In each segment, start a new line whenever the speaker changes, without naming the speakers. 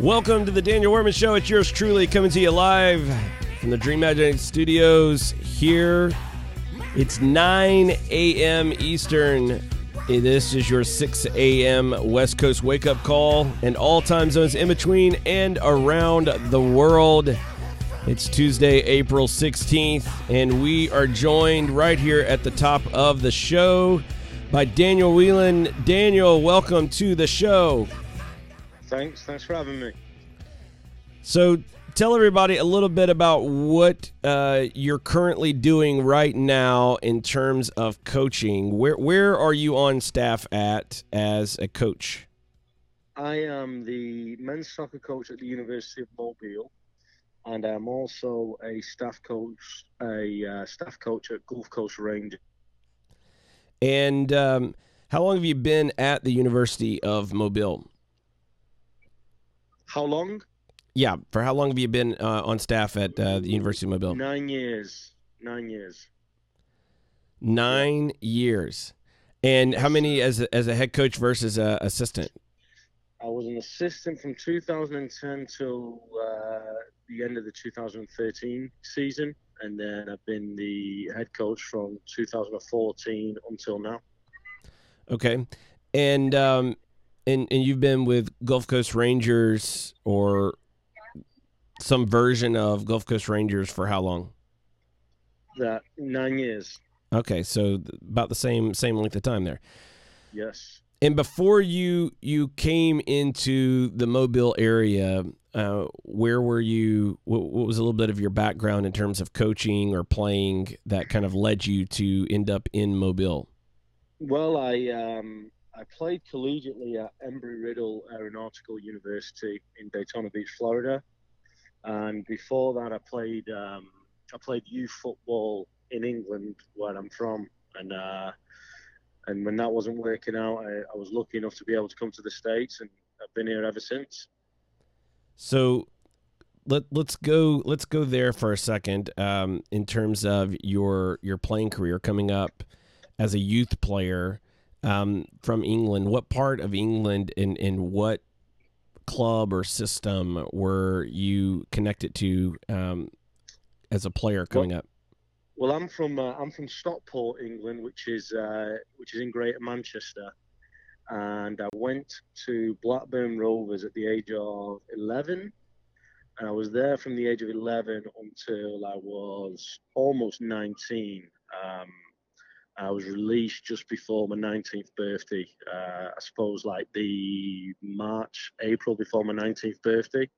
Welcome to the Daniel Workman Show. It's yours truly coming to you live from the Dream Magic Studios here. It's 9 a.m. Eastern. This is your 6 a.m. West Coast wake up call and all time zones in between and around the world. It's Tuesday, April 16th, and we are joined right here at the top of the show by Daniel Whelan. Daniel, welcome to the show.
Thanks. Thanks for having me.
So, tell everybody a little bit about what uh, you're currently doing right now in terms of coaching. Where where are you on staff at as a coach?
I am the men's soccer coach at the University of Mobile, and I'm also a staff coach, a uh, staff coach at Gulf Coast Rangers.
And um, how long have you been at the University of Mobile?
How long?
Yeah, for how long have you been uh, on staff at uh, the University of Mobile?
Nine years. Nine years.
Nine years. And how many as a, as a head coach versus a assistant?
I was an assistant from 2010 till uh, the end of the 2013 season, and then I've been the head coach from 2014 until now.
Okay, and um, and and you've been with Gulf Coast Rangers or some version of Gulf Coast Rangers for how long?
That nine years.
Okay, so about the same same length of time there.
Yes.
And before you you came into the Mobile area, uh, where were you? What, what, was a little bit of your background in terms of coaching or playing that kind of led you to end up in Mobile?
Well, I um, I played collegiately at Embry Riddle Aeronautical University in Daytona Beach, Florida, and before that, I played um, I played youth football in England, where I'm from, and uh, and when that wasn't working out, I, I was lucky enough to be able to come to the states, and I've been here ever since.
So let let's go let's go there for a second um, in terms of your your playing career coming up as a youth player um, from England. What part of England and in what club or system were you connected to um, as a player coming
well,
up?
Well, I'm from uh, I'm from Stockport, England, which is uh, which is in Greater Manchester, and I went to Blackburn Rovers at the age of 11, and I was there from the age of 11 until I was almost 19. Um, I was released just before my 19th birthday. Uh, I suppose like the March, April before my 19th birthday.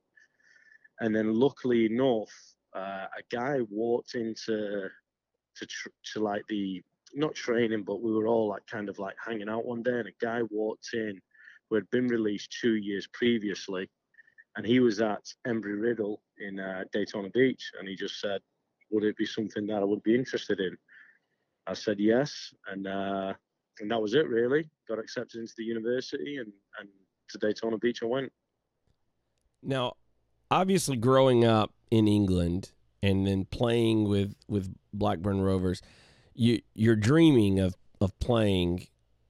And then luckily enough, uh, a guy walked into to to like the not training, but we were all like kind of like hanging out one day, and a guy walked in who had been released two years previously, and he was at Embry Riddle in uh, Daytona Beach, and he just said, "Would it be something that I would be interested in?" I said yes, and uh, and that was it really. Got accepted into the university, and and to Daytona Beach I went.
Now, obviously, growing up in England and then playing with with Blackburn Rovers, you you're dreaming of of playing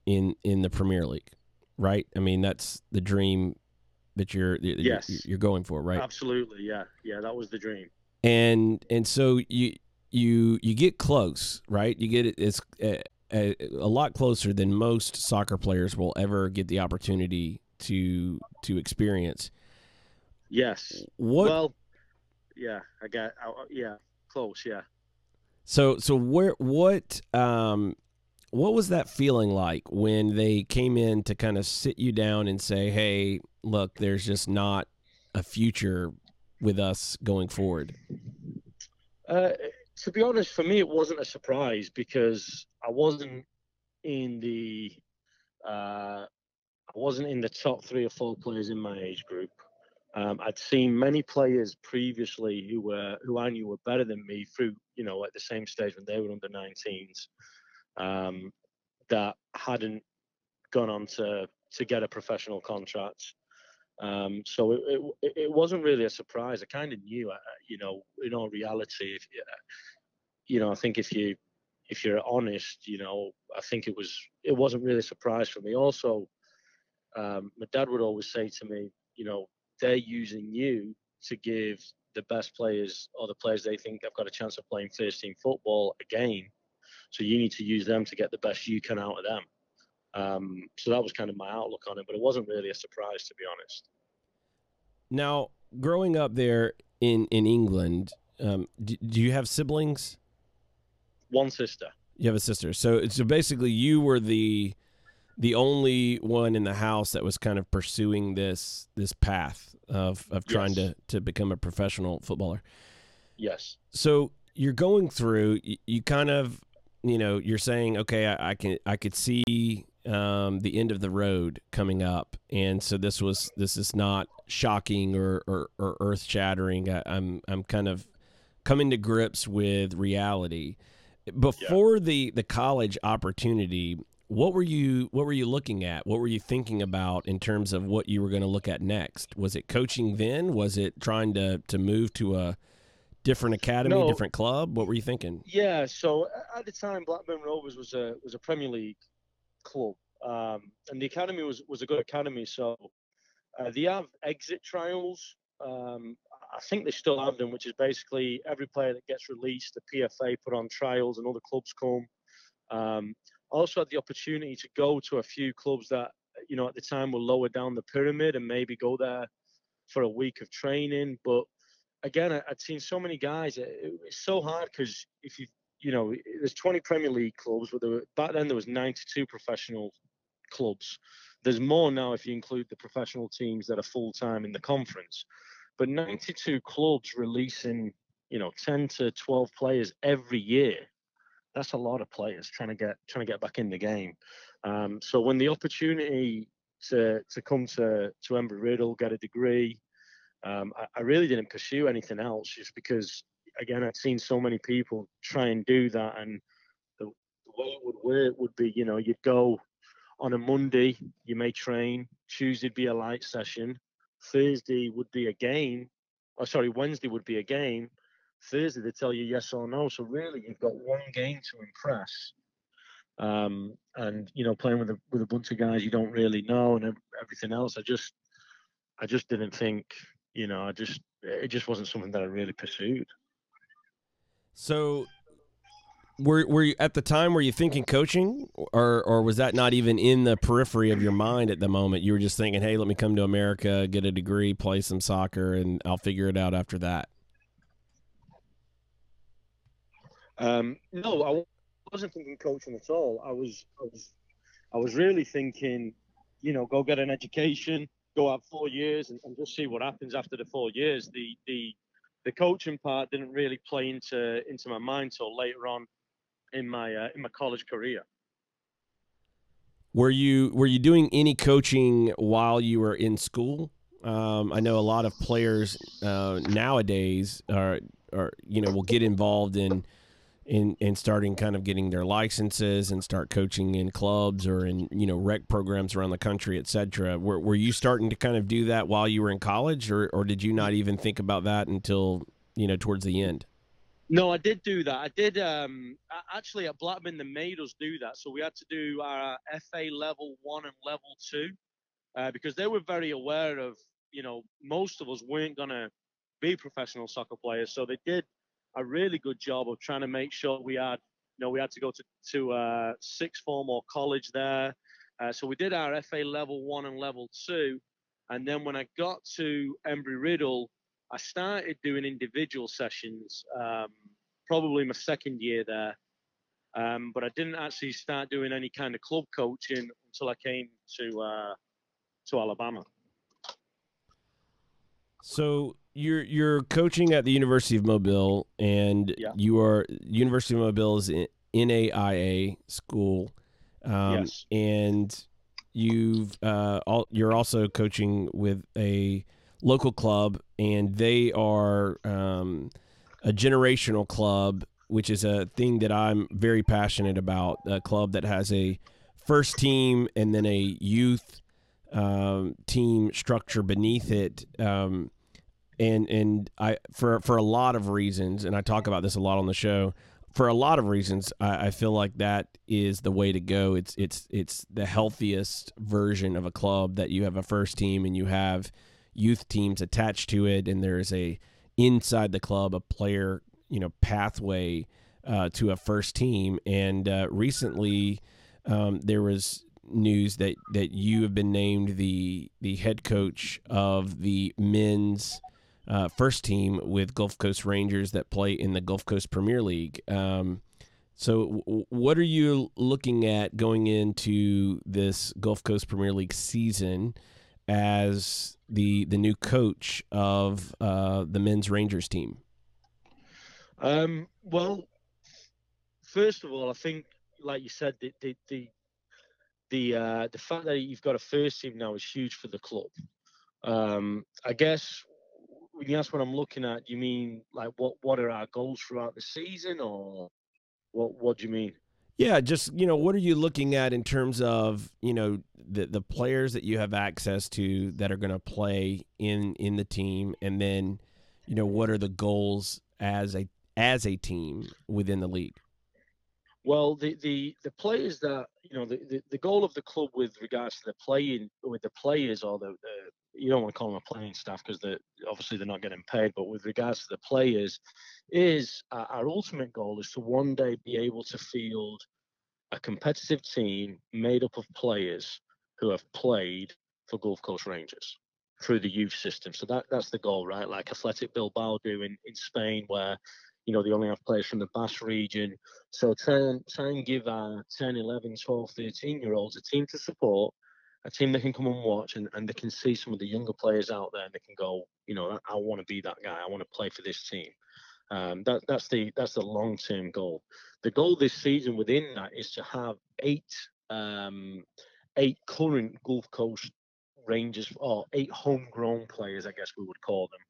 in in the Premier League, right? I mean, that's the dream that you're
yes.
you're going for, right?
Absolutely, yeah, yeah, that was the dream.
And and so you you you get close, right? You get it. It's a, a, a lot closer than most soccer players will ever get the opportunity to to experience.
Yes.
What?
Well, yeah, I got. I, yeah, close. Yeah.
So so where what um what was that feeling like when they came in to kind of sit you down and say, "Hey, look, there's just not a future with us going forward"?
Uh, to be honest, for me, it wasn't a surprise because I wasn't in the uh, I wasn't in the top three or four players in my age group. Um, I'd seen many players previously who were who I knew were better than me through you know at the same stage when they were under 19s um, that hadn't gone on to to get a professional contract. Um, so it, it, it wasn't really a surprise. I kind of knew, uh, you know, in all reality, if you know, I think if you if you're honest, you know, I think it was it wasn't really a surprise for me. Also, um, my dad would always say to me, you know, they're using you to give the best players or the players they think have got a chance of playing first team football a game. So you need to use them to get the best you can out of them. Um, so that was kind of my outlook on it, but it wasn't really a surprise to be honest.
Now, growing up there in in England, um, do, do you have siblings?
One sister.
You have a sister. So so basically, you were the the only one in the house that was kind of pursuing this this path of of trying yes. to to become a professional footballer.
Yes.
So you're going through. You, you kind of you know you're saying okay I, I can I could see um, the end of the road coming up, and so this was this is not shocking or or, or earth shattering. I'm I'm kind of coming to grips with reality. Before yeah. the the college opportunity, what were you what were you looking at? What were you thinking about in terms of what you were going to look at next? Was it coaching then? Was it trying to to move to a different academy, no. different club? What were you thinking?
Yeah, so at the time, Blackburn Rovers was a was a Premier League club, um, and the academy was was a good academy. So uh, they have exit trials. Um, I think they still have them, which is basically every player that gets released, the PFA put on trials, and other clubs come. Um, also had the opportunity to go to a few clubs that you know at the time were lower down the pyramid and maybe go there for a week of training. But again, I'd seen so many guys. It It's so hard because if you you know there's 20 Premier League clubs, but there were, back then there was 92 professional clubs. There's more now if you include the professional teams that are full time in the conference. But 92 clubs releasing, you know, 10 to 12 players every year. That's a lot of players trying to get trying to get back in the game. Um, so when the opportunity to to come to to Embry Riddle, get a degree, um, I, I really didn't pursue anything else just because again I'd seen so many people try and do that, and the, the way it would work would be, you know, you'd go on a Monday, you may train. Tuesday'd be a light session. Thursday would be a game. Oh, sorry, Wednesday would be a game. Thursday they tell you yes or no. So really, you've got one game to impress. Um, and you know, playing with a with a bunch of guys you don't really know and everything else. I just, I just didn't think. You know, I just it just wasn't something that I really pursued.
So were were you at the time were you thinking coaching or or was that not even in the periphery of your mind at the moment? You were just thinking hey let me come to america get a degree play some soccer and i'll figure it out after that.
Um, no i wasn't thinking coaching at all. I was i was i was really thinking you know go get an education go out four years and, and just see what happens after the four years. The the the coaching part didn't really play into into my mind till later on in my uh, in my college career.
Were you were you doing any coaching while you were in school? Um, I know a lot of players uh, nowadays are are you know will get involved in in in starting kind of getting their licenses and start coaching in clubs or in you know rec programs around the country, etc. Were were you starting to kind of do that while you were in college, or or did you not even think about that until you know towards the end?
No, I did do that. I did um, actually at Blackburn. They made us do that, so we had to do our FA level one and level two uh, because they were very aware of you know most of us weren't gonna be professional soccer players. So they did a really good job of trying to make sure we had, you know, we had to go to to uh, sixth form or college there. Uh, so we did our FA level one and level two, and then when I got to Embry Riddle, I started doing individual sessions. Um, probably my second year there, um, but I didn't actually start doing any kind of club coaching until I came to uh, to Alabama.
So you're you're coaching at the University of Mobile, and
Yeah.
you are University of Mobile is NAIA school, um,
Yes.
and you've uh, all, you're also coaching with a local club, and they are um, a generational club, which is a thing that I'm very passionate about. A club that has a first team and then a youth um, team structure beneath it. Um, and and I for for a lot of reasons, and I talk about this a lot on the show. For a lot of reasons, I, I feel like that is the way to go. It's it's it's the healthiest version of a club that you have a first team and you have youth teams attached to it, and there's a inside the club a player you know pathway uh, to a first team. And uh, recently, um, there was news that that you have been named the the head coach of the men's uh, first team with Gulf Coast Rangers that play in the Gulf Coast Premier League. Um, so, w- what are you looking at going into this Gulf Coast Premier League season as the the new coach of uh, the men's Rangers team?
Um, well, first of all, I think, like you said, the the the the, uh, the fact that you've got a first team now is huge for the club. Um, I guess ask what I'm looking at, you mean like what what are our goals throughout the season, or what what do you mean?
Yeah, just you know, what are you looking at in terms of you know the the players that you have access to that are going to play in in the team, and then you know what are the goals as a as a team within the league?
Well, the, the, the players that you know the, the, the goal of the club with regards to the playing with the players or the, the you don't want to call them a playing staff because they obviously they're not getting paid, but with regards to the players, is uh, our ultimate goal is to one day be able to field a competitive team made up of players who have played for Gulf Coast Rangers through the youth system. So that that's the goal, right? Like Athletic Bilbao do in, in Spain, where you know they only have players from the Basque region. So try and try and give our 10, 11, 12, 13 year olds a team to support, a team they can come and watch, and, and they can see some of the younger players out there, and they can go, you know, I, want to be that guy. I want to play for this team. Um, that that's the that's the long term goal. The goal this season within that is to have eight um, eight current Gulf Coast Rangers or eight homegrown players, I guess we would call them.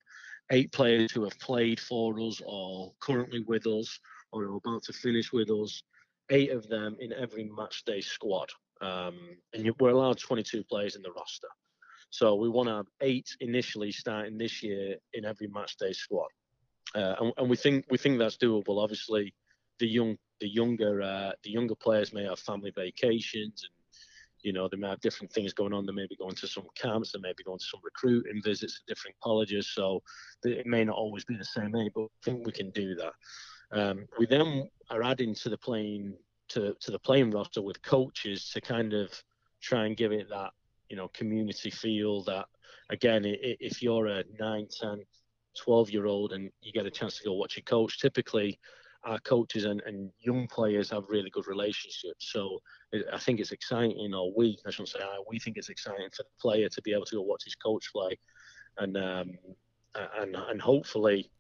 Eight players who have played for us or currently with us or are about to finish with us. Eight of them in every match day squad. Um, and you- we're allowed 22 players in the roster. So we want to have eight initially starting this year in every match day squad. Uh, and, and we think we think that's doable. Obviously, the young the younger uh, the younger players may have family vacations and you know they may have different things going on. They may be going to some camps. They may be going to some recruiting visits to different colleges. So it may not always be the same age, but I think we can do that. Um, we then are adding to the playing to to the playing roster with coaches to kind of try and give it that you know community feel that again if you're a 9 10 12 year old and you get a chance to go watch your coach typically our coaches and, and young players have really good relationships. So i think it's exciting or we i shouldn't say we think it's exciting for the player to be able to go watch his coach play and um, and and hopefully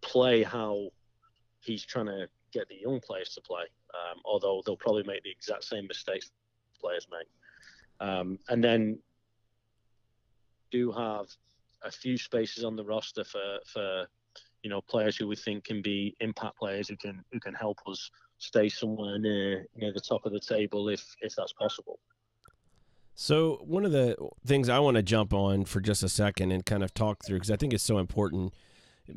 play how he's trying to get the young players to play um, although they'll probably make the exact same mistakes players make um, and then do have a few spaces on the roster for for you know players who we think can be impact players who can who can help us stay somewhere near near the top of the table if if that's possible.
So one of the things I want to jump on for just a second and kind of talk through because I think it's so important,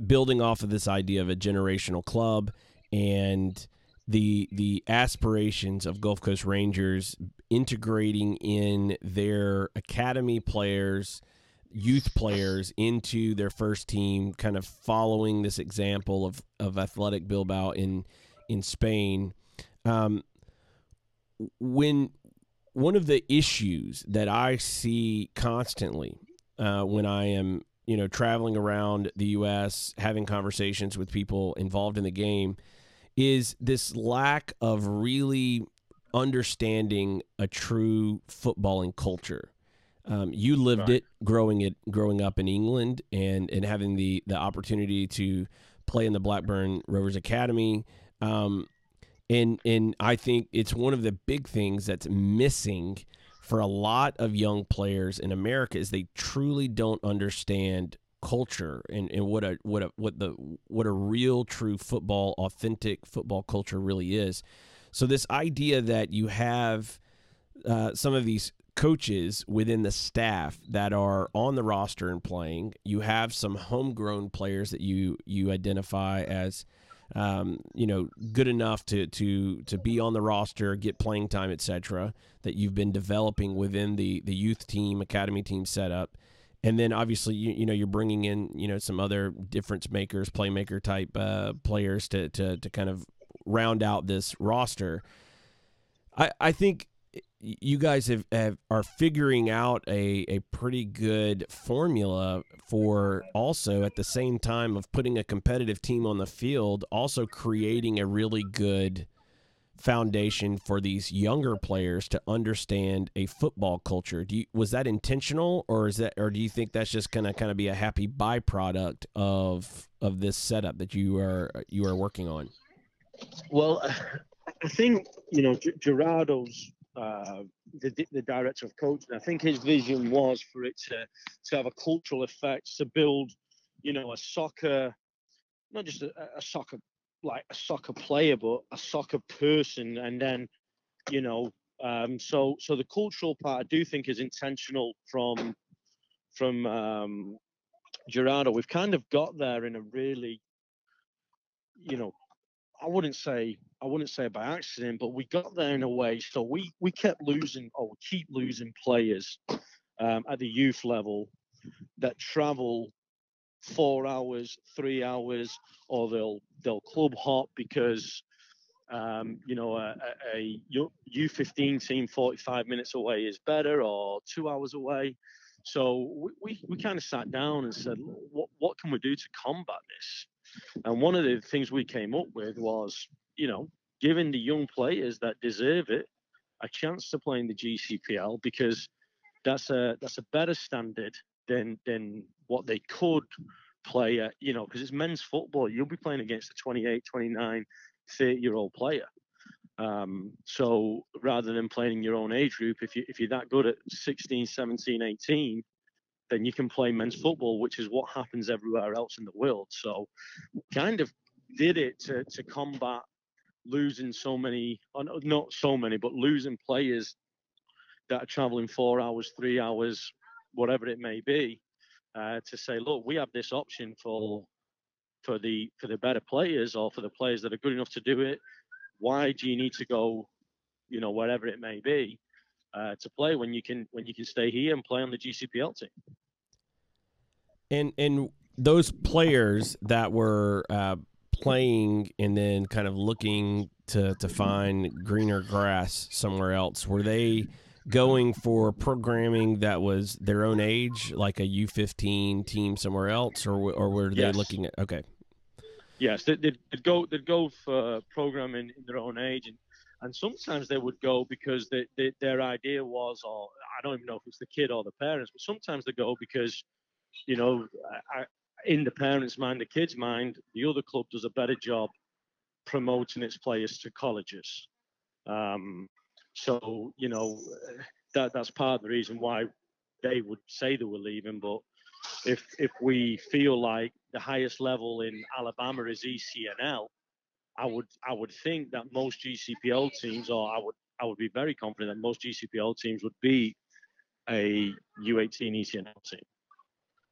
building off of this idea of a generational club and the the aspirations of Gulf Coast Rangers integrating in their academy players youth players into their first team, kind of following this example of of Athletic Bilbao in in Spain. Um, when one of the issues that I see constantly uh, when I am you know traveling around the U.S. having conversations with people involved in the game is this lack of really understanding a true footballing culture. Um, you lived right. it growing it growing up in England and and having the the opportunity to play in the Blackburn Rovers Academy. Um, and and I think it's one of the big things that's missing for a lot of young players in America is they truly don't understand culture and, and what a what a what the what a real true football authentic football culture really is. So this idea that you have uh, some of these coaches within the staff that are on the roster and playing, you have some homegrown players that you you identify as um, you know, good enough to to to be on the roster, get playing time, etc. That you've been developing within the the youth team, academy team setup, and then obviously you you know you're bringing in you know some other difference makers, playmaker type uh, players to to to kind of round out this roster. I I think you guys have, have, are figuring out a, a pretty good formula for also at the same time of putting a competitive team on the field also creating a really good foundation for these younger players to understand a football culture do you, was that intentional or is that or do you think that's just going to kind of be a happy byproduct of of this setup that you are you are working on
well i think you know gerardo's uh, the, the director of coaching. I think his vision was for it to, to have a cultural effect, to build, you know, a soccer, not just a, a soccer, like a soccer player, but a soccer person. And then, you know, um, so so the cultural part I do think is intentional from from um, Gerardo. We've kind of got there in a really, you know, I wouldn't say I wouldn't say by accident, but we got there in a way. So we we kept losing or we keep losing players um, at the youth level that travel four hours, three hours, or they'll they'll club hop because um, you know a, a, a U15 team 45 minutes away is better, or two hours away. So we, we, we kind of sat down and said, what what can we do to combat this? And one of the things we came up with was, you know, giving the young players that deserve it a chance to play in the GCPL because that's a that's a better standard than than what they could play at, you know, because it's men's football. You'll be playing against a 28, 29, 30 year old player. Um, so rather than playing in your own age group, if you if you're that good at 16, 17, 18, then you can play men's football, which is what happens everywhere else in the world. So, kind of did it to, to combat losing so many, not so many, but losing players that are traveling four hours, three hours, whatever it may be, uh, to say, look, we have this option for for the for the better players or for the players that are good enough to do it. Why do you need to go, you know, wherever it may be? uh, to play when you can when you can stay here and play on the GCPL team.
And and those players that were uh, playing and then kind of looking to to find greener grass somewhere else, were they? Going for programming that was their own age, like a U15 team somewhere else, or or were they yes. looking at? Okay.
Yes, they'd, they'd, go they'd go for programming in their own age, and and sometimes they would go because they, they, their idea was, or I don't even know if it's the kid or the parents, but sometimes they go because, you know, I, in the parents' mind, the kid's mind, the other club does a better job promoting its players to colleges. Um, so, you know, that that's part of the reason why they would say they were leaving. But if if we feel like the highest level in Alabama is ECNL, I would I would think that most GCPL teams, or I would I would be very confident that most GCPL teams would be a U18 ECNL team.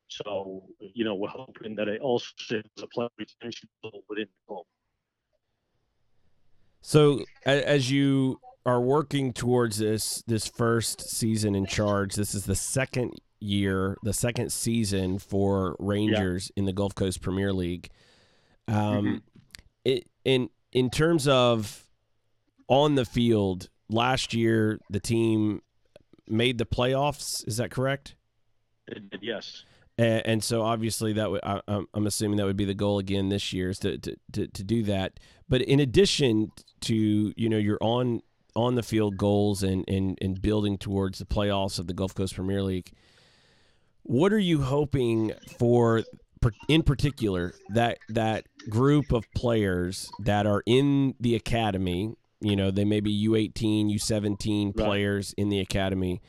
So you know we're hoping that it also serves a player retention within the club.
So as you are working towards this this first season in charge, this is the second year, the second season for Rangers yeah. in the Gulf Coast Premier League. Um, mm-hmm. it, in in terms of on the field, last year the team made the playoffs. Is that correct?
Yes.
And, and so obviously that would I, am assuming that would be the goal again this year is to, to, to, to do that. But in addition to you know your on on the field goals and, and and building towards the playoffs of the Gulf Coast Premier League, what are you hoping for in particular that that group of players that are in the academy you know they may be u18 u17 players right. in the academy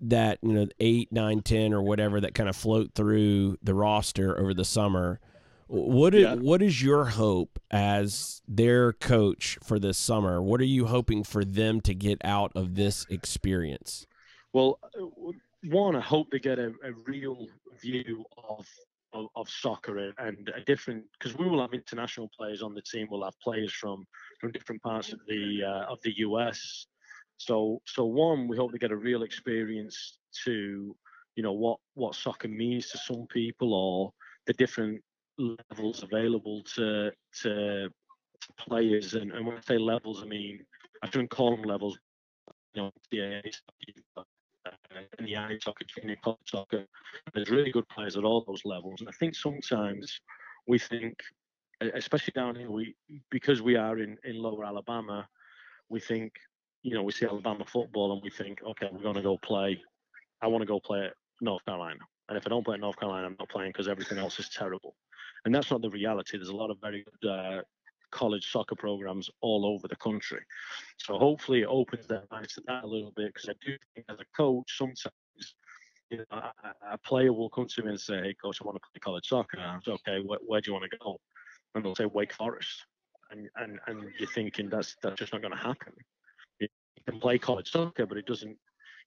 that you know 8 9 10 or whatever that kind of float through the roster over the summer what is, yeah. what is your hope as their coach for this summer what are you hoping for them to get out of this experience
well one i hope they get a, a real view of of, of soccer and a different because we will have international players on the team. We'll have players from from different parts of the uh, of the US. So so one, we hope to get a real experience to you know what what soccer means to some people or the different levels available to to, players. And, and when I say levels, I mean I shouldn't call them levels. You know, the in uh, the eye soccer, junior college soccer. There's really good players at all those levels, and I think sometimes we think, especially down here, we because we are in in Lower Alabama, we think, you know, we see Alabama football and we think, okay, we're going to go play. I want to go play at North Carolina, and if I don't play at North Carolina, I'm not playing because everything else is terrible. And that's not the reality. There's a lot of very good uh, college soccer programs all over the country. So hopefully it opens their eyes to that a little bit because I do think as a coach sometimes you know, a, a, player will come to me and say, "Hey, coach, I want to play college soccer." I'm say, "Okay, where, where do you want to go?" And they'll say Wake Forest, and and and you're thinking that's that's just not going to happen. You can play college soccer, but it doesn't.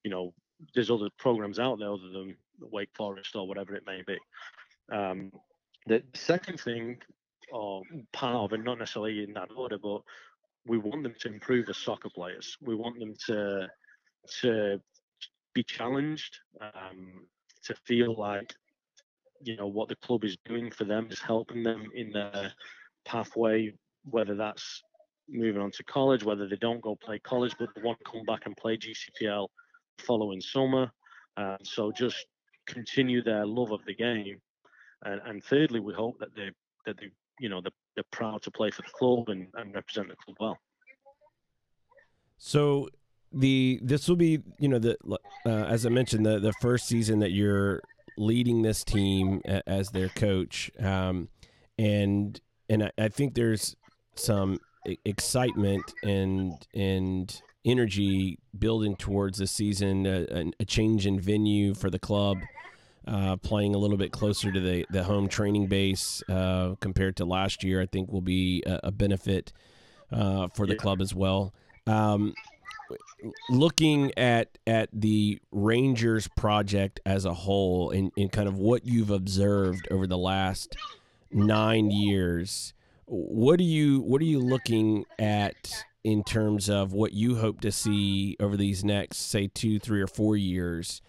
You know, there's other programs out there other than Wake Forest or whatever it may be. Um, the second thing or part of it, not necessarily in that order, but we want them to improve as soccer players. We want them to to be challenged, um, to feel like you know what the club is doing for them is helping them in their pathway, whether that's moving on to college, whether they don't go play college, but they want to come back and play GCPL following summer. Um, so just continue their love of the game, and, and thirdly, we hope that they that they you know they're, they're proud to play for the club and, and represent the club well.
So the this will be you know the uh, as I mentioned the the first season that you're leading this team as their coach, um, and and I, I think there's some excitement and and energy building towards this season, a, a, change in venue for the club uh, playing a little bit closer to the, the home training base uh, compared to last year, I think will be a, a benefit uh, for the yeah. club as well. Um, looking at at the Rangers project as a whole, and, and kind of what you've observed over the last nine years, what are you what are you looking at in terms of what you hope to see over these next, say, two, three, or four years?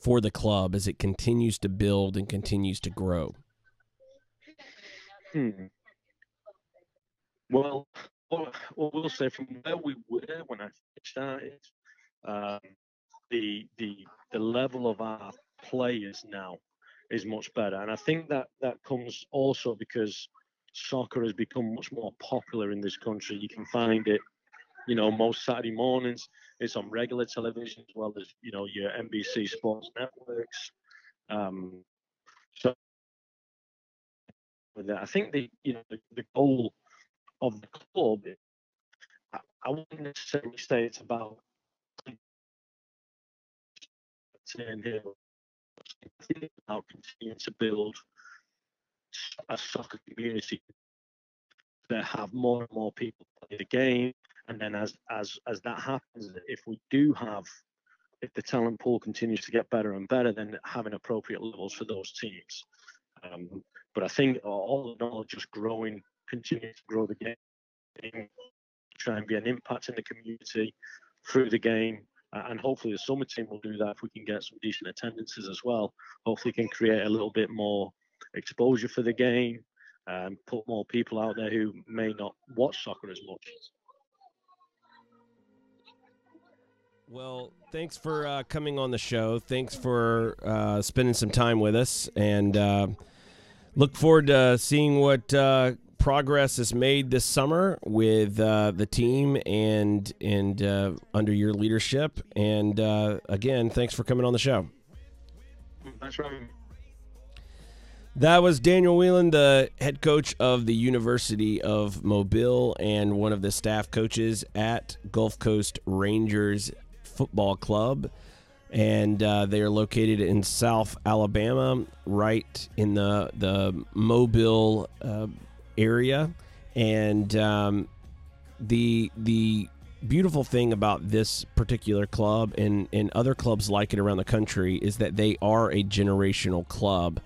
For the club as it continues to build and continues to grow?
Hmm. Well, well, we'll say from where we were when I started, um, the the the level of our players now is much better, and I think that that comes also because soccer has become much more popular in this country. You can find it you know, most Saturday mornings. It's on regular television as well as, you know, your NBC sports networks. Um, so I think the, you know, the, the goal of the club, I, I wouldn't necessarily say it's about here. It's about continuing to build a soccer community that have more and more people play the game, and then as as as that happens, if we do have if the talent pool continues to get better and better, then having appropriate levels for those teams. Um, but I think all in all, just growing, continue to grow the game, try and be an impact in the community through the game, uh, and hopefully the summer team will do that if we can get some decent attendances as well. Hopefully, can create a little bit more exposure for the game, and put more people out there who may not watch soccer as much.
Well, thanks for uh, coming on the show. Thanks for uh, spending some time with us, and uh, look forward to seeing what uh, progress is made this summer with uh, the team and and uh, under your leadership. And again, thanks for coming on the show.
Thanks for having me.
That was Daniel Whelan, the head coach of the University of Mobile and one of the staff coaches at Gulf Coast Rangers Football Club. And uh, they are located in South Alabama, right in the the Mobile uh, area. And um, the the beautiful thing about this particular club and, and other clubs like it around the country is that they are a generational club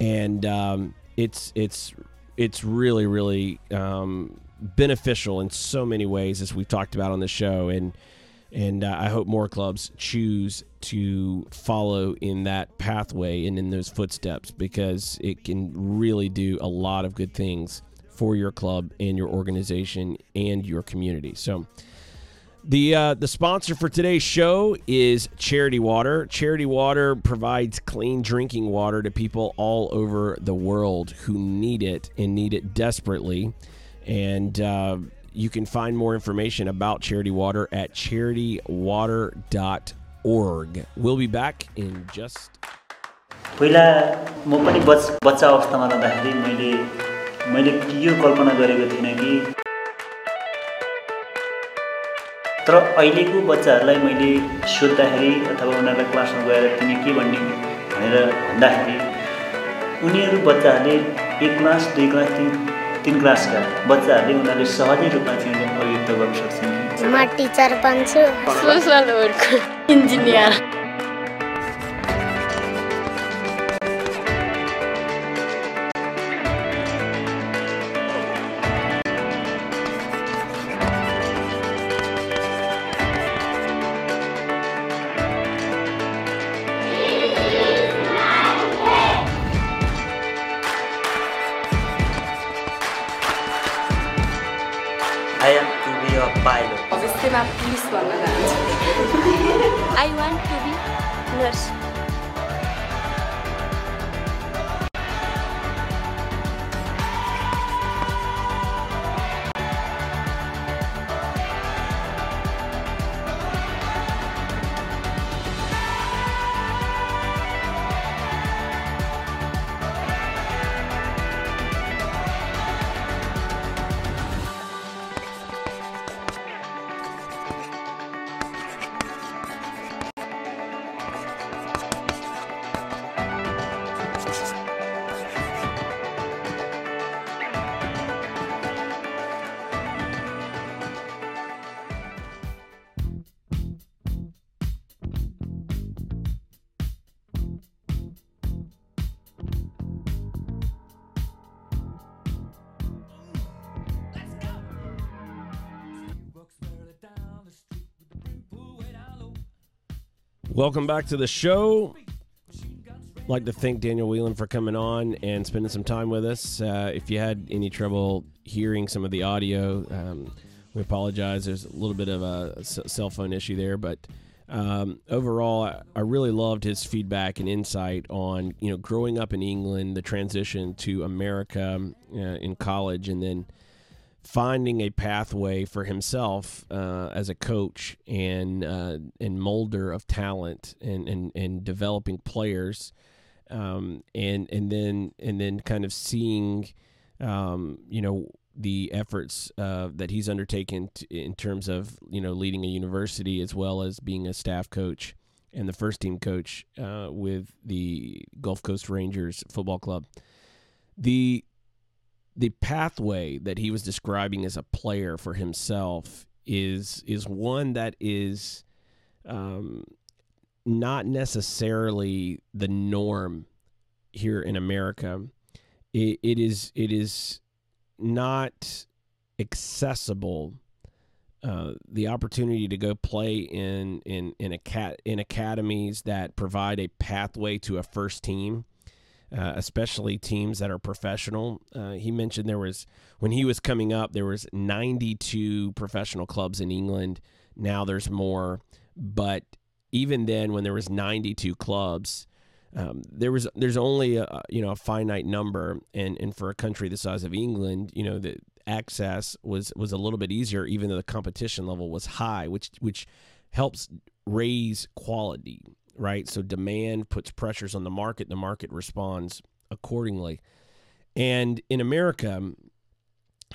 and um, it's it's it's really really um, beneficial in so many ways as we've talked about on the show and and uh, I hope more clubs choose to follow in that pathway and in those footsteps because it can really do a lot of good things for your club and your organization and your community. So the uh, the sponsor for today's show is Charity Water. Charity Water provides clean drinking water to people all over the world who need it and need it desperately. And uh, you can find more information about Charity Water at charitywater.org. We'll be back in just.
पहिला म पनि बच बच्चा अवस्थामा रहँदाखेरि मैले मैले यो कल्पना गरेको थिइनँ कि तर अहिलेको बच्चाहरूलाई मैले सोद्धाखेरि अथवा उनीहरूलाई क्लासमा गएर तिमी के भन्ने भनेर भन्दाखेरि उनीहरू बच्चाहरूले एक क्लास दुई क्लास तिन तिन क्लासका बच्चाहरूले उनीहरूले सहजै रूपमा चाहिँ अभिव्यक्त गर्न सक्छन्
म टिचर बन्छु
इन्जिनियर
बाहिर अभियसली
म पुलिस भन्न चाहन्छु
I want to be nurse
Welcome back to the show. like to thank Daniel Whelan for coming on and spending some time with us. Uh, if you had any trouble hearing some of the audio, um, we apologize. There's a little bit of a cell phone issue there, but um, overall, I, I really loved his feedback and insight on you know growing up in England, the transition to America uh, in college, and then finding a pathway for himself uh, as a coach and uh, and molder of talent and and, and developing players um, and and then and then kind of seeing um, you know the efforts uh, that he's undertaken t- in terms of you know leading a university as well as being a staff coach and the first team coach uh, with the Gulf Coast Rangers football club. The the pathway that he was describing as a player for himself is is one that is um, not necessarily the norm here in America. It, it is it is not accessible uh, the opportunity to go play in in in a cat in academies that provide a pathway to a first team, uh, especially teams that are professional. Uh, he mentioned there was when he was coming up, there was 92 professional clubs in England. Now there's more, but even then, when there was 92 clubs, um, there was there's only a you know a finite number, and and for a country the size of England, you know the access was was a little bit easier, even though the competition level was high, which which helps raise quality, right? So demand puts pressures on the market, the market responds accordingly, and in America,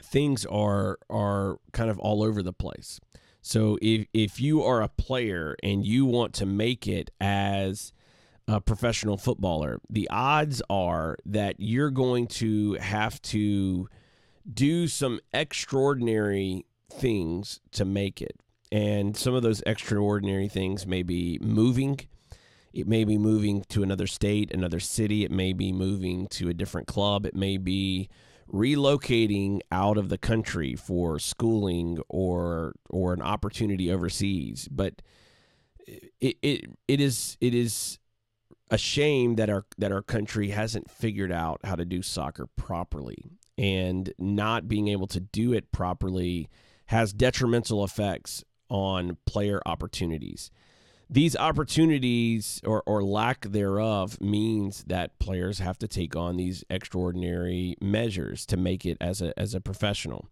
things are are kind of all over the place. So if if you are a player and you want to make it as a professional footballer, the odds are that you're going to have to do some extraordinary things to make it. And some of those extraordinary things may be moving. It may be moving to another state, another city. It may be moving to a different club. It may be relocating out of the country for schooling or or an opportunity overseas. But it it, it is it is a shame that our that our country hasn't figured out how to do soccer properly and not being able to do it properly has detrimental effects on player opportunities. These opportunities or, or lack thereof means that players have to take on these extraordinary measures to make it as a, as a professional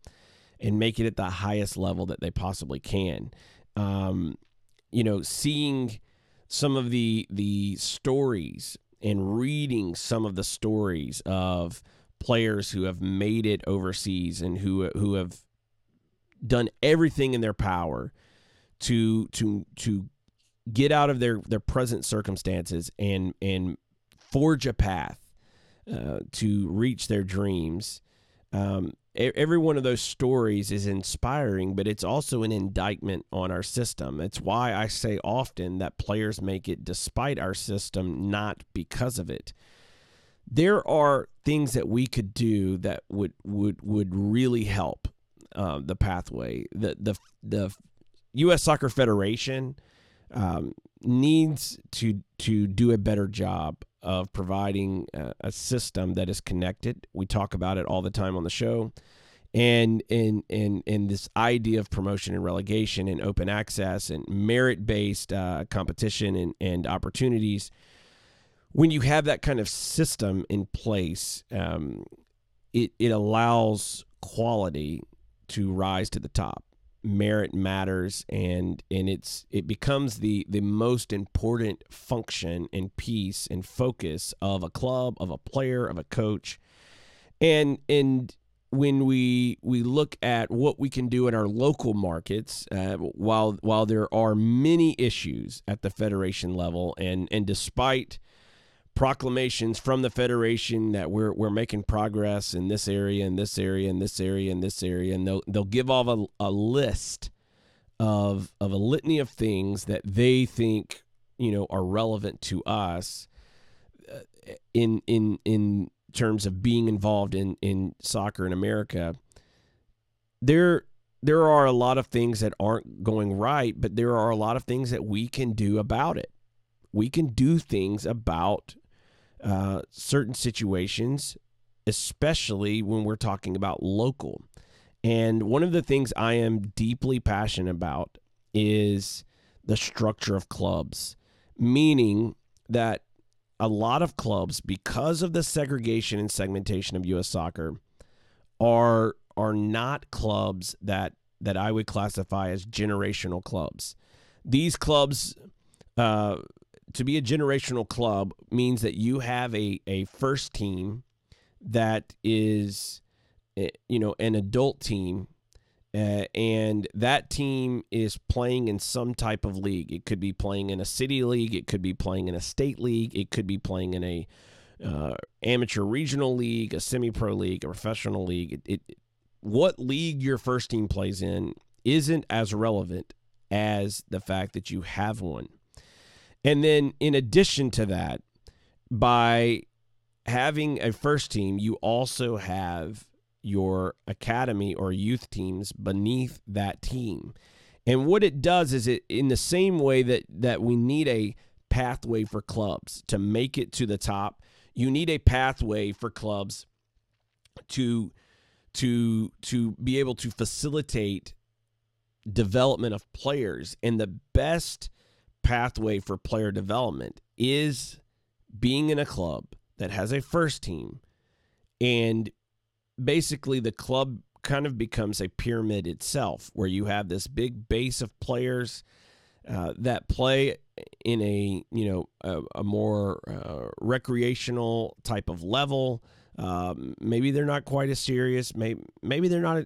and make it at the highest level that they possibly can. Um, you know, seeing some of the the stories and reading some of the stories of players who have made it overseas and who who have done everything in their power to to to get out of their their present circumstances and and forge a path uh, to reach their dreams. Um, every one of those stories is inspiring, but it's also an indictment on our system. It's why I say often that players make it despite our system, not because of it. There are things that we could do that would would would really help uh, the pathway. The the the U.S. Soccer Federation um, needs to to do a better job of providing a, a, system that is connected. We talk about it all the time on the show. And in in in this idea of promotion and relegation and open access and merit based uh, competition and, and opportunities, when you have that kind of system in place, um, it it allows quality to rise to the top merit matters and and it's it becomes the the most important function and piece and focus of a club of a player of a coach. And and when we we look at what we can do in our local markets uh, while while there are many issues at the federation level and and despite proclamations from the federation that we're we're making progress in this area in this area in this area in this area. And they'll they'll give off a, a list of of a litany of things that they think you know are relevant to us uh, in in in terms of being involved in in soccer in America. There there are a lot of things that aren't going right but there are a lot of things that we can do about it. We can do things about uh, certain situations, especially when we're talking about local. And one of the things I am deeply passionate about is the structure of clubs, meaning that a lot of clubs, because of the segregation and segmentation of U.S. soccer, are are not clubs that that I would classify as generational clubs. These clubs uh, to be a generational club means that you have a, a first team that is eh, you know an adult team uh, and that team is playing in some type of league. It could be playing in a city league. It could be playing in a state league. It could be playing in a uh, amateur regional league a semi-pro league a professional league. It, it, what league your first team plays in isn't as relevant as the fact that you have one and then, in addition to that, by having a first team, you also have your academy or youth teams beneath that team. And what it does is it in the same way that that we need a pathway for clubs to make it to the top, you need a pathway for clubs to to to be able to facilitate development of players and the best pathway for player development is being in a club that has a first team and basically the club kind of becomes a pyramid itself where you have this big base of players uh, that play in a you know a, a more uh, recreational type of level. Um, maybe they're not quite as serious. Maybe maybe they're not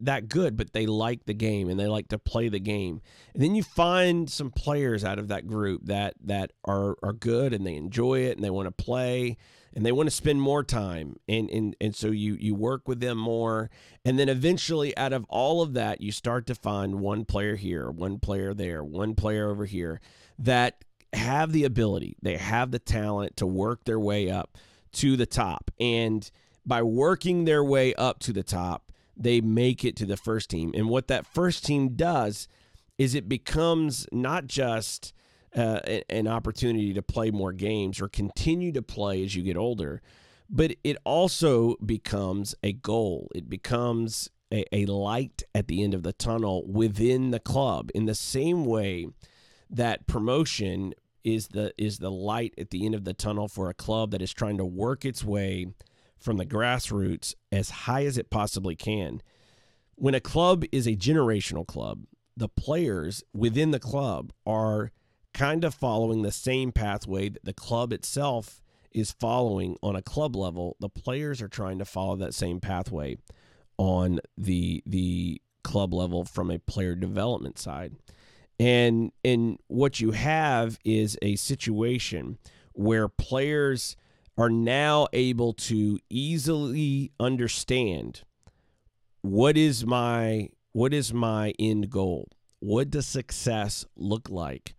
that good, but they like the game and they like to play the game. And then you find some players out of that group that that are are good and they enjoy it and they want to play and they want to spend more time and and and so you you work with them more and then eventually out of all of that you start to find one player here, one player there, one player over here that have the ability, they have the talent to work their way up to the top. And by working their way up to the top, they make it to the first team. And what that first team does is it becomes not just uh, an opportunity to play more games or continue to play as you get older, but it also becomes a goal. It becomes a, a light at the end of the tunnel within the club in the same way that promotion is the is the light at the end of the tunnel for a club that is trying to work its way from the grassroots as high as it possibly can. When a club is a generational club, the players within the club are kind of following the same pathway that the club itself is following on a club level. The players are trying to follow that same pathway on the the club level from a player development side. And and what you have is a situation where players are now able to easily understand what is my what is my end goal? What does success look like?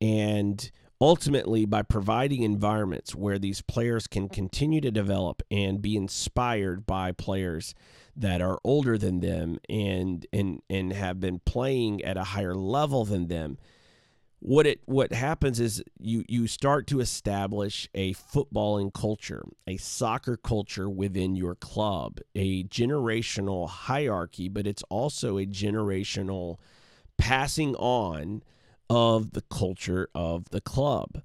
And ultimately by providing environments where these players can continue to develop and be inspired by players that are older than them and and and have been playing at a higher level than them what it what happens is you you start to establish a footballing culture, a soccer culture within your club, a generational hierarchy, but it's also a generational passing on of the culture of the club.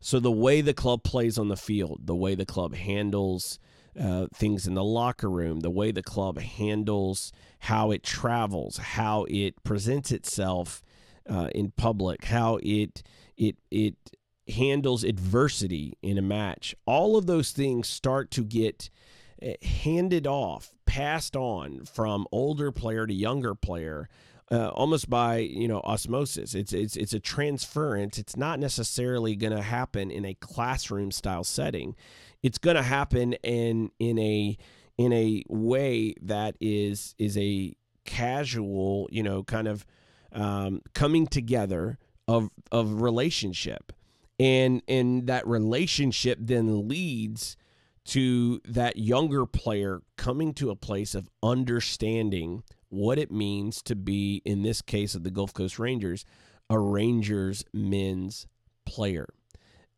So the way the club plays on the field, the way the club handles uh, things in the locker room, the way the club handles how it travels, how it presents itself uh, in public, how it it it handles adversity in a match. All of those things start to get eh, handed off, passed on from older player to younger player. Uh, almost by you know osmosis. It's it's it's a transference. It's not necessarily going to happen in a classroom style setting. It's going to happen in in a in a way that is is a casual, you know, kind of um, coming together of of relationship, and and that relationship then leads to that younger player coming to a place of understanding what it means to be, in this case of the Gulf Coast Rangers, a Rangers men's player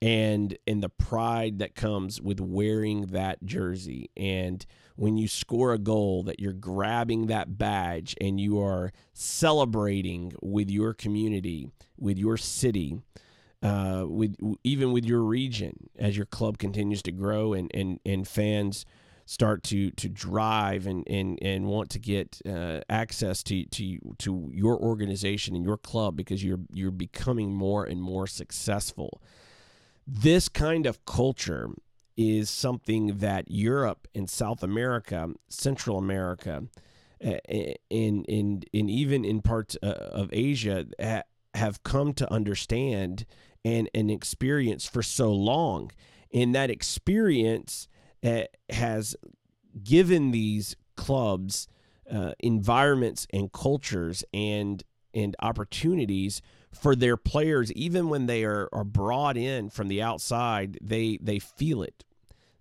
and and the pride that comes with wearing that jersey. And when you score a goal that you're grabbing that badge and you are celebrating with your community with your city uh, with even with your region as your club continues to grow and and and fans start to to drive and and and want to get uh, access to to to your organization and your club because you're you're becoming more and more successful this kind of culture is something that Europe and South America, Central America, in in in even in parts uh, of Asia have come to understand and and experience for so long, and that experience uh, has given these clubs uh, environments and cultures and and opportunities for their players, even when they are, are brought in from the outside, they they feel it,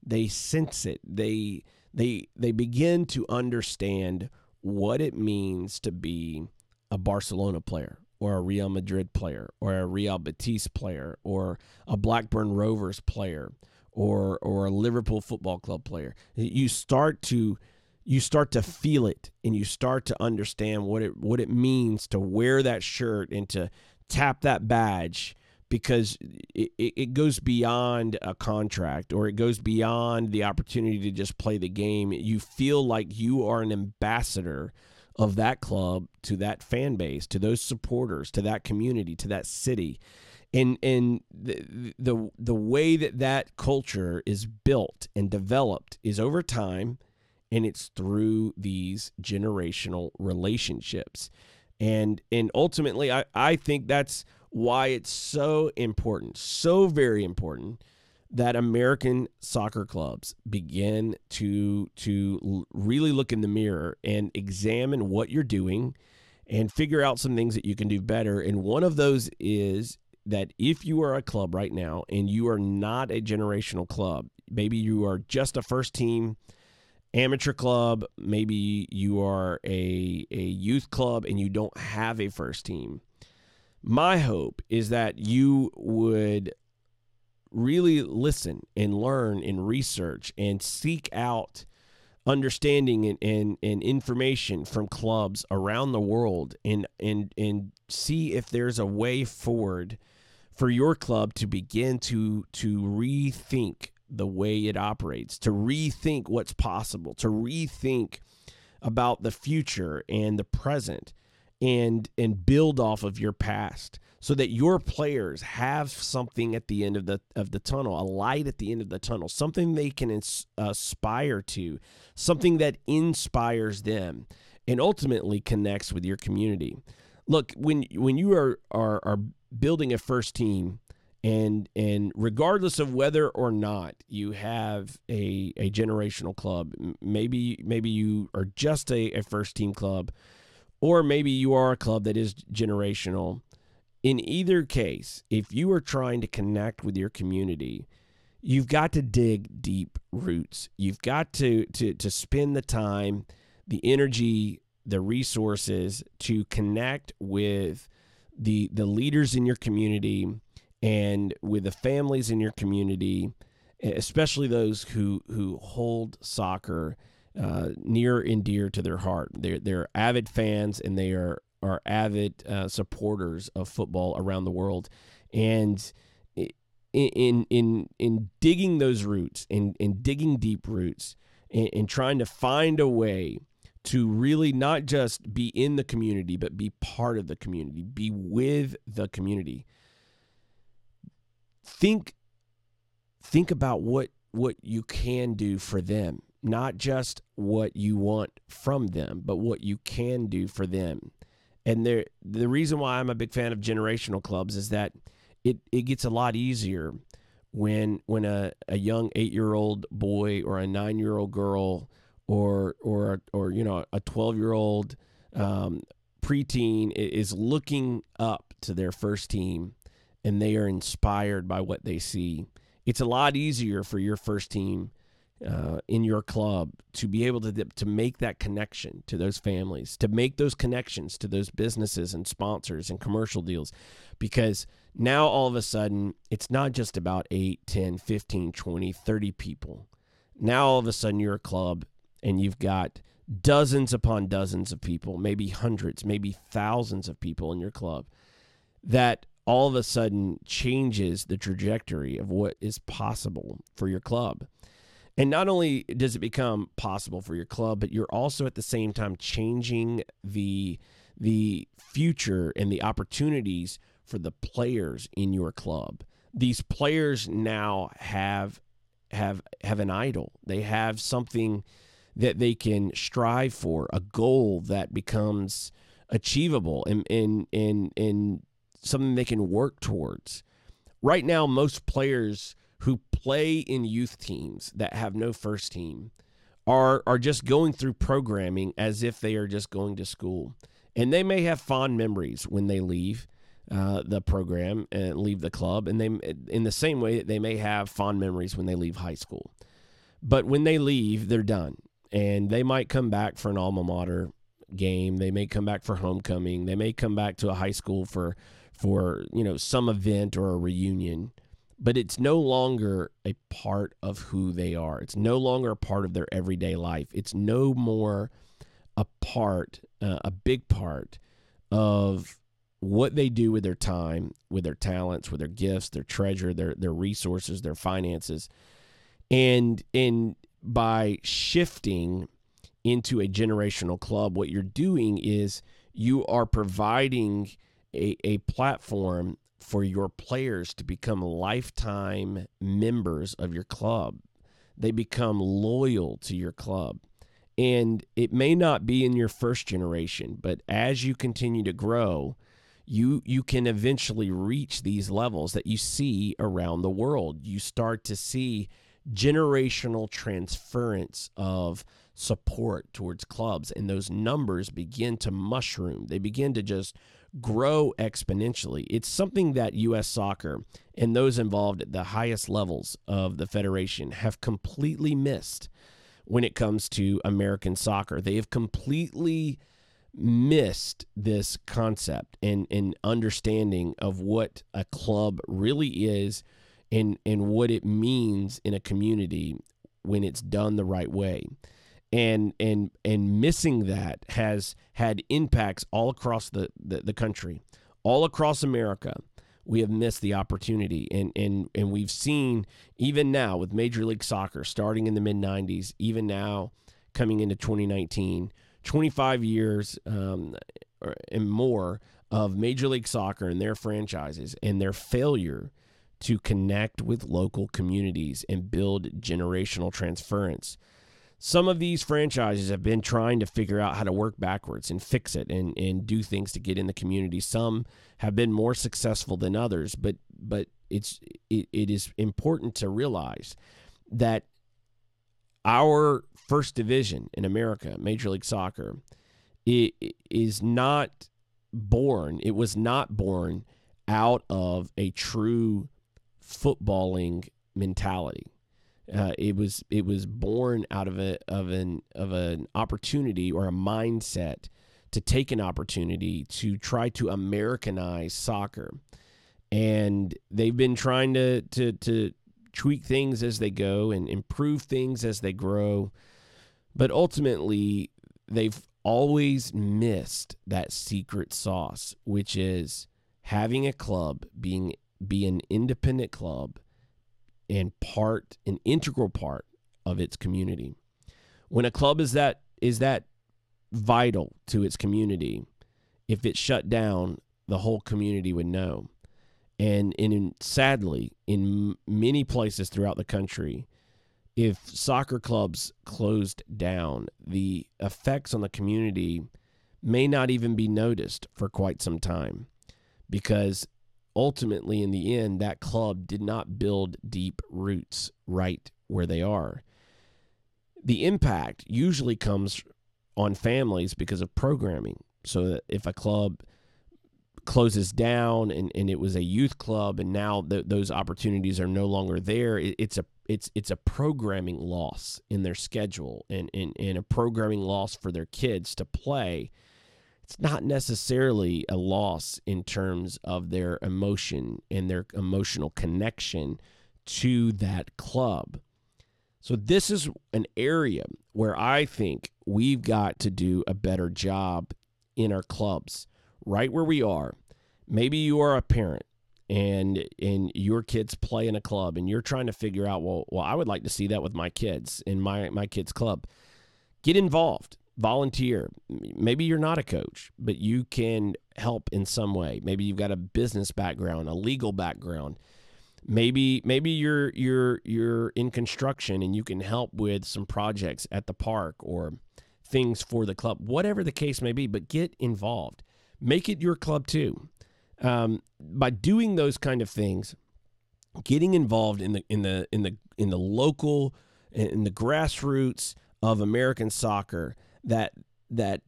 they sense it, they they they begin to understand what it means to be a Barcelona player or a Real Madrid player or a Real Betis player or a Blackburn Rovers player or or a Liverpool Football Club player. You start to you start to feel it and you start to understand what it what it means to wear that shirt and to tap that badge because it, it goes beyond a contract or it goes beyond the opportunity to just play the game. You feel like you are an ambassador of that club to that fan base, to those supporters, to that community, to that city. And and the the the way that that culture is built and developed is over time and it's through these generational relationships. And and ultimately I, I think that's why it's so important, so very important that American soccer clubs begin to to really look in the mirror and examine what you're doing and figure out some things that you can do better. And one of those is that if you are a club right now and you are not a generational club, maybe you are just a first team amateur club, maybe you are a a youth club and you don't have a first team. My hope is that you would really listen and learn and research and seek out understanding and, and, and information from clubs around the world and, and, and see if there's a way forward for your club to begin to, to rethink the way it operates, to rethink what's possible, to rethink about the future and the present and and build off of your past so that your players have something at the end of the of the tunnel, a light at the end of the tunnel, something they can ins- aspire to, something that inspires them and ultimately connects with your community. Look, when when you are are, are building a first team and and regardless of whether or not you have a, a generational club, maybe maybe you are just a, a first team club or maybe you are a club that is generational. In either case, if you are trying to connect with your community, you've got to dig deep roots. You've got to to to spend the time, the energy, the resources to connect with the the leaders in your community and with the families in your community, especially those who who hold soccer uh, near and dear to their heart. They're they're avid fans and they are are avid uh, supporters of football around the world, and in in in digging those roots and in, in digging deep roots and, and trying to find a way to really not just be in the community but be part of the community, be with the community. Think think about what what you can do for them not just what you want from them, but what you can do for them. And there, the reason why I'm a big fan of generational clubs is that it, it gets a lot easier when when a, a young eight year old boy or a nine year old girl or or or you know a twelve year old um, preteen is looking up to their first team and they are inspired by what they see. It's a lot easier for your first team uh, in your club to be able to to make that connection to those families, to make those connections to those businesses and sponsors and commercial deals, because now all of a sudden it's not just about 8, 10, 15, 20, 30 people. Now all of a sudden you're a club and you've got dozens upon dozens of people, maybe hundreds, maybe thousands of people in your club that all of a sudden changes the trajectory of what is possible for your club. And not only does it become possible for your club, but you're also at the same time changing the the future and the opportunities for the players in your club. These players now have have have an idol. They have something that they can strive for, a goal that becomes achievable and and and, and something they can work towards. Right now most players who play in youth teams that have no first team are are just going through programming as if they are just going to school, and they may have fond memories when they leave. Uh, the program and leave the club, and they in the same way they may have fond memories when they leave high school. but when they leave, they're done, and they might come back for an alma mater game. They may come back for homecoming. They may come back to a high school for for you know some event or a reunion but it's no longer a part of who they are. It's no longer a part of their everyday life. It's no more a part, uh, a big part of what they do with their time, with their talents, with their gifts, their treasure, their their resources, their finances. And and by shifting into a generational club, what you're doing is you are providing a, a platform for your players to become lifetime members of your club. They become loyal to your club. And it may not be in your first generation, but as you continue to grow, you you can eventually reach these levels that you see around the world. You start to see generational transference of support towards clubs and those numbers begin to mushroom. They begin to just grow exponentially. It's something that U.S. soccer and those involved at the highest levels of the federation have completely missed when it comes to American soccer. They have completely missed this concept and, and understanding of what a club really is and, and what it means in a community when it's done the right way and and and missing that has had impacts all across the, the, the country all across america. We have missed the opportunity and and and we've seen even now with major league soccer starting in the mid 90s even now coming into 2019 25 years um, and more of major league soccer and their franchises and their failure to connect with local communities and build generational transference some of these franchises have been trying to figure out how to work backwards and fix it and, and do things to get in the community. Some have been more successful than others, but but it's it, it is important to realize that our first division in America, Major League Soccer, it, it is not born. It was not born out of a true footballing mentality. Uh, it was it was born out of a of an of an opportunity or a mindset to take an opportunity to try to Americanize soccer, and they've been trying to to to tweak things as they go and improve things as they grow, but ultimately they've always missed that secret sauce, which is having a club being be an independent club and part an integral part of its community. When a club is that is that vital to its community, if it shut down, the whole community would know. And, in, sadly, in many places throughout the country, if soccer clubs closed down, the effects on the community may not even be noticed for quite some time because ultimately, in the end, that club did not build deep roots right where they are. The impact usually comes on families because of programming. So if a club closes down and, and it was a youth club and now th- those opportunities are no longer there, it, it's a it's it's a programming loss in their schedule and, and, and a programming loss for their kids to play it's not necessarily a loss in terms of their emotion and their emotional connection to that club. So, this is an area where I think we've got to do a better job in our clubs, right where we are. Maybe you are a parent and and your kids play in a club and you're trying to figure out well well I would like to see that with my kids in my my kids club. Get involved volunteer. Maybe you're not a coach, but you can help in some way. Maybe you've got a business background, a legal background. Maybe maybe you're you're you're in construction and you can help with some projects at the park or things for the club. Whatever the case may be, but get involved. Make it your club too. Um, by doing those kind of things, getting involved in the in the in the in the local in the grassroots of American soccer that that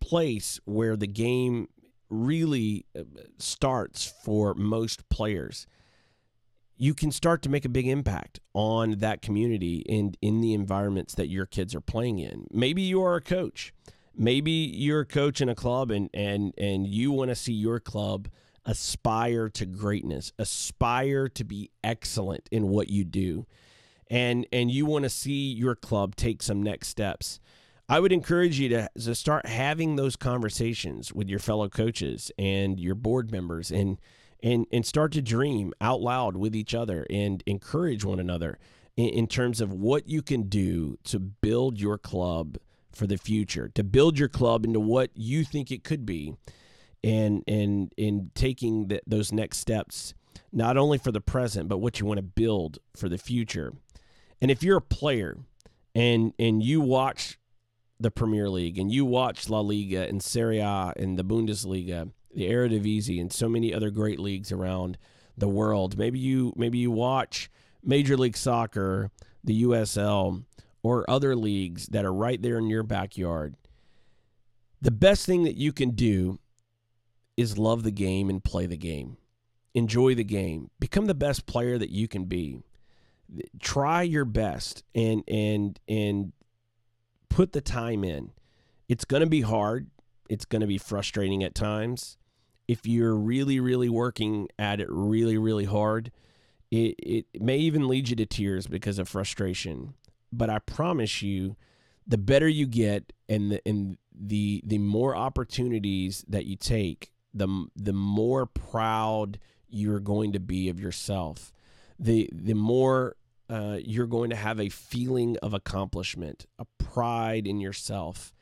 place where the game really uh, starts for most players you can start to make a big impact on that community and in the environments that your kids are playing in. Maybe you are a coach. Maybe you're a coach in a club and and and you want to see your club aspire to greatness, aspire to be excellent in what you do. And and you want to see your club take some next steps. I would encourage you to, to start having those conversations with your fellow coaches and your board members and and and start to dream out loud with each other and encourage one another in, in terms of what you can do to build your club for the future, to build your club into what you think it could be, and and in taking the, those next steps, not only for the present but what you want to build for the future. And if you're a player and and you watch the Premier League and you watch La Liga and Serie A and the Bundesliga the Eredivisie, and so many other great leagues around the world. Maybe you maybe you watch Major League Soccer, the USL, or other leagues that are right there in your backyard. The best thing that you can do is love the game and play the game. Enjoy the game. Become the best player that you can be. Try your best and and and put the time in. It's going to be hard. It's going to be frustrating at times if you're really, really working at it really, really hard, it, it may even lead you to tears because of frustration. But I promise you, the better you get and the and the the more opportunities that you take, the the more proud you're going to be of yourself. The the more uh, you're going to have a feeling of accomplishment, a pride in yourself.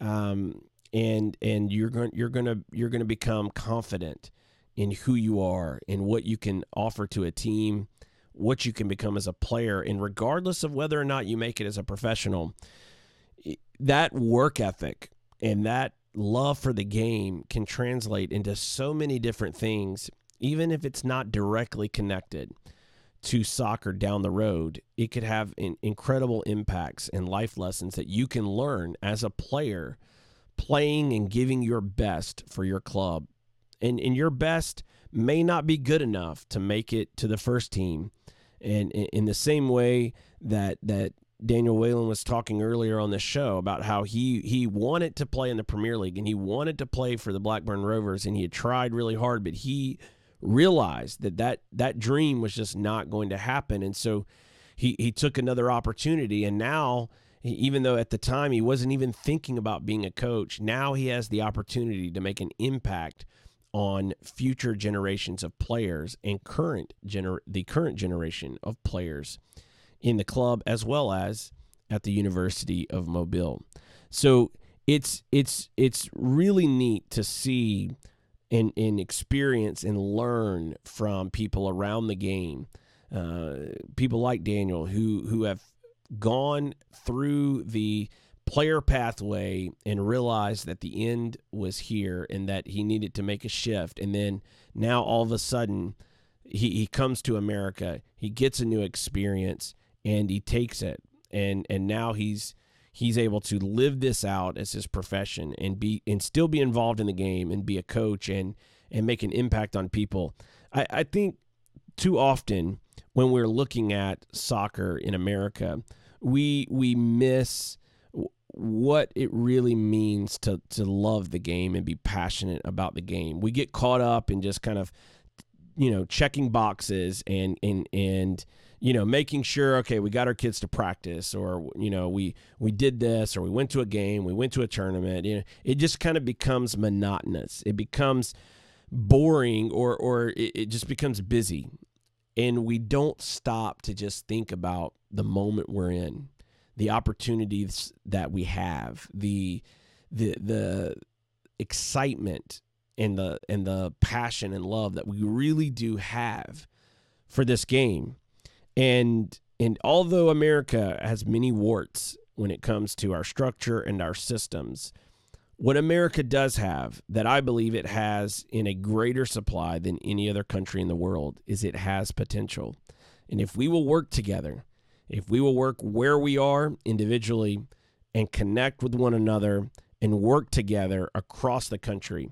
Um, and and you're going you're going to you're going to become confident in who you are and what you can offer to a team, what you can become as a player, and regardless of whether or not you make it as a professional, that work ethic and that love for the game can translate into so many different things, even if it's not directly connected to soccer down the road. It could have incredible impacts and life lessons that you can learn as a player playing and giving your best for your club. And, and your best may not be good enough to make it to the first team. And in the same way that that Daniel Whelan was talking earlier on the show about how he he wanted to play in the Premier League and he wanted to play for the Blackburn Rovers and he had tried really hard, but he realized that that, that dream was just not going to happen. And so he, he took another opportunity and now even though at the time he wasn't even thinking about being a coach, now he has the opportunity to make an impact on future generations of players and current gener- the current generation of players in the club as well as at the University of Mobile. So it's it's it's really neat to see and, and experience and learn from people around the game. Uh, people like Daniel who who have gone through the player pathway and realized that the end was here and that he needed to make a shift. And then now all of a sudden, he, he comes to America, he gets a new experience, and he takes it. And and now he's he's able to live this out as his profession and be and still be involved in the game and be a coach and and make an impact on people. I, I think too often when we're looking at soccer in America, we we miss what it really means to to love the game and be passionate about the game. We get caught up in just kind of you know checking boxes and and and you know making sure okay we got our kids to practice or you know we we did this or we went to a game we went to a tournament you know it just kind of becomes monotonous it becomes boring or or it, it just becomes busy and we don't stop to just think about the moment we're in, the opportunities that we have, the the the excitement and the and the passion and love that we really do have for this game. And and although America has many warts when it comes to our structure and our systems, what America does have that I believe it has in a greater supply than any other country in the world is it has potential. And if we will work together, if we will work where we are individually and connect with one another and work together across the country,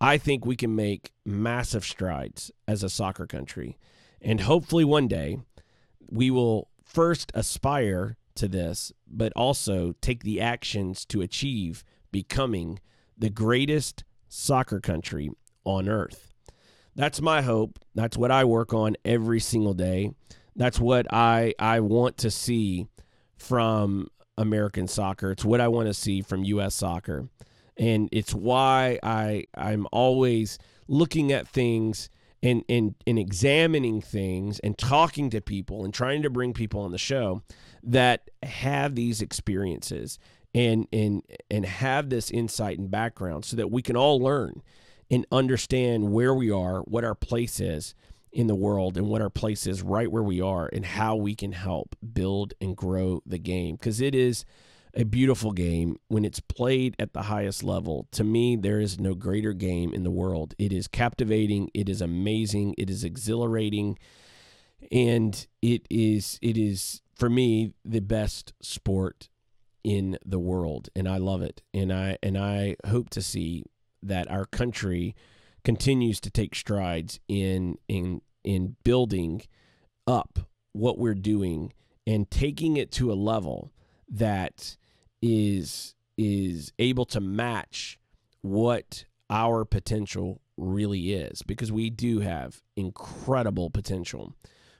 I think we can make massive strides as a soccer country. And hopefully one day we will first aspire to this, but also take the actions to achieve becoming the greatest soccer country on earth. That's my hope. That's what I work on every single day. That's what I I want to see from American soccer. It's what I want to see from US soccer. And it's why I I'm always looking at things and, and, and examining things and talking to people and trying to bring people on the show that have these experiences and and and have this insight and background so that we can all learn and understand where we are, what our place is in the world and what our place is right where we are and how we can help build and grow the game. Because it is a beautiful game when it's played at the highest level. To me, there is no greater game in the world. It is captivating, it is amazing, it is exhilarating, and it is it is for me the best sport in the world and I love it. And I and I hope to see that our country continues to take strides in in in building up what we're doing and taking it to a level that is is able to match what our potential really is because we do have incredible potential.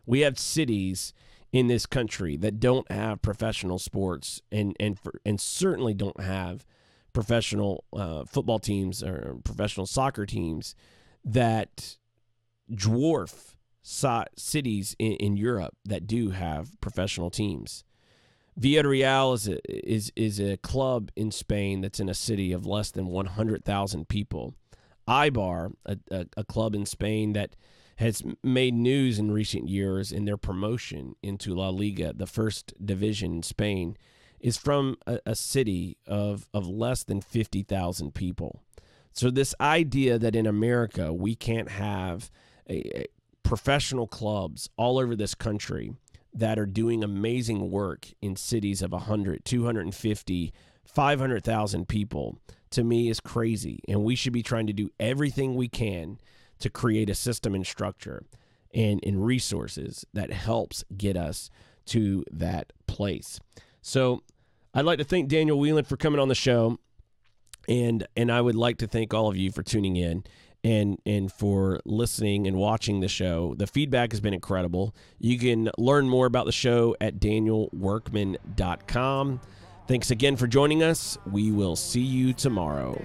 We have cities in this country that don't have professional sports and and for, and certainly don't have professional uh, football teams or professional soccer teams that dwarf so- cities in, in Europe that do have professional teams. Villarreal is a, is is a club in Spain that's in a city of less than 100,000 people. Eibar, a, a, a, club in Spain that has made news in recent years in their promotion into La Liga, the first division in Spain, is from a, a city of, of less than 50,000 people. So, this idea that in America we can't have a, professional clubs all over this country that are doing amazing work in cities of 100, 250, 500,000 people to me is crazy. And we should be trying to do everything we can to create a system and structure and, and resources that helps get us to that place. So I'd like to thank Daniel Whelan for coming on the show. And and I would like to thank all of you for tuning in and and for listening and watching the show. The feedback has been incredible. You can learn more about the show at danielworkman.com. Thanks again for joining us. We will see you tomorrow.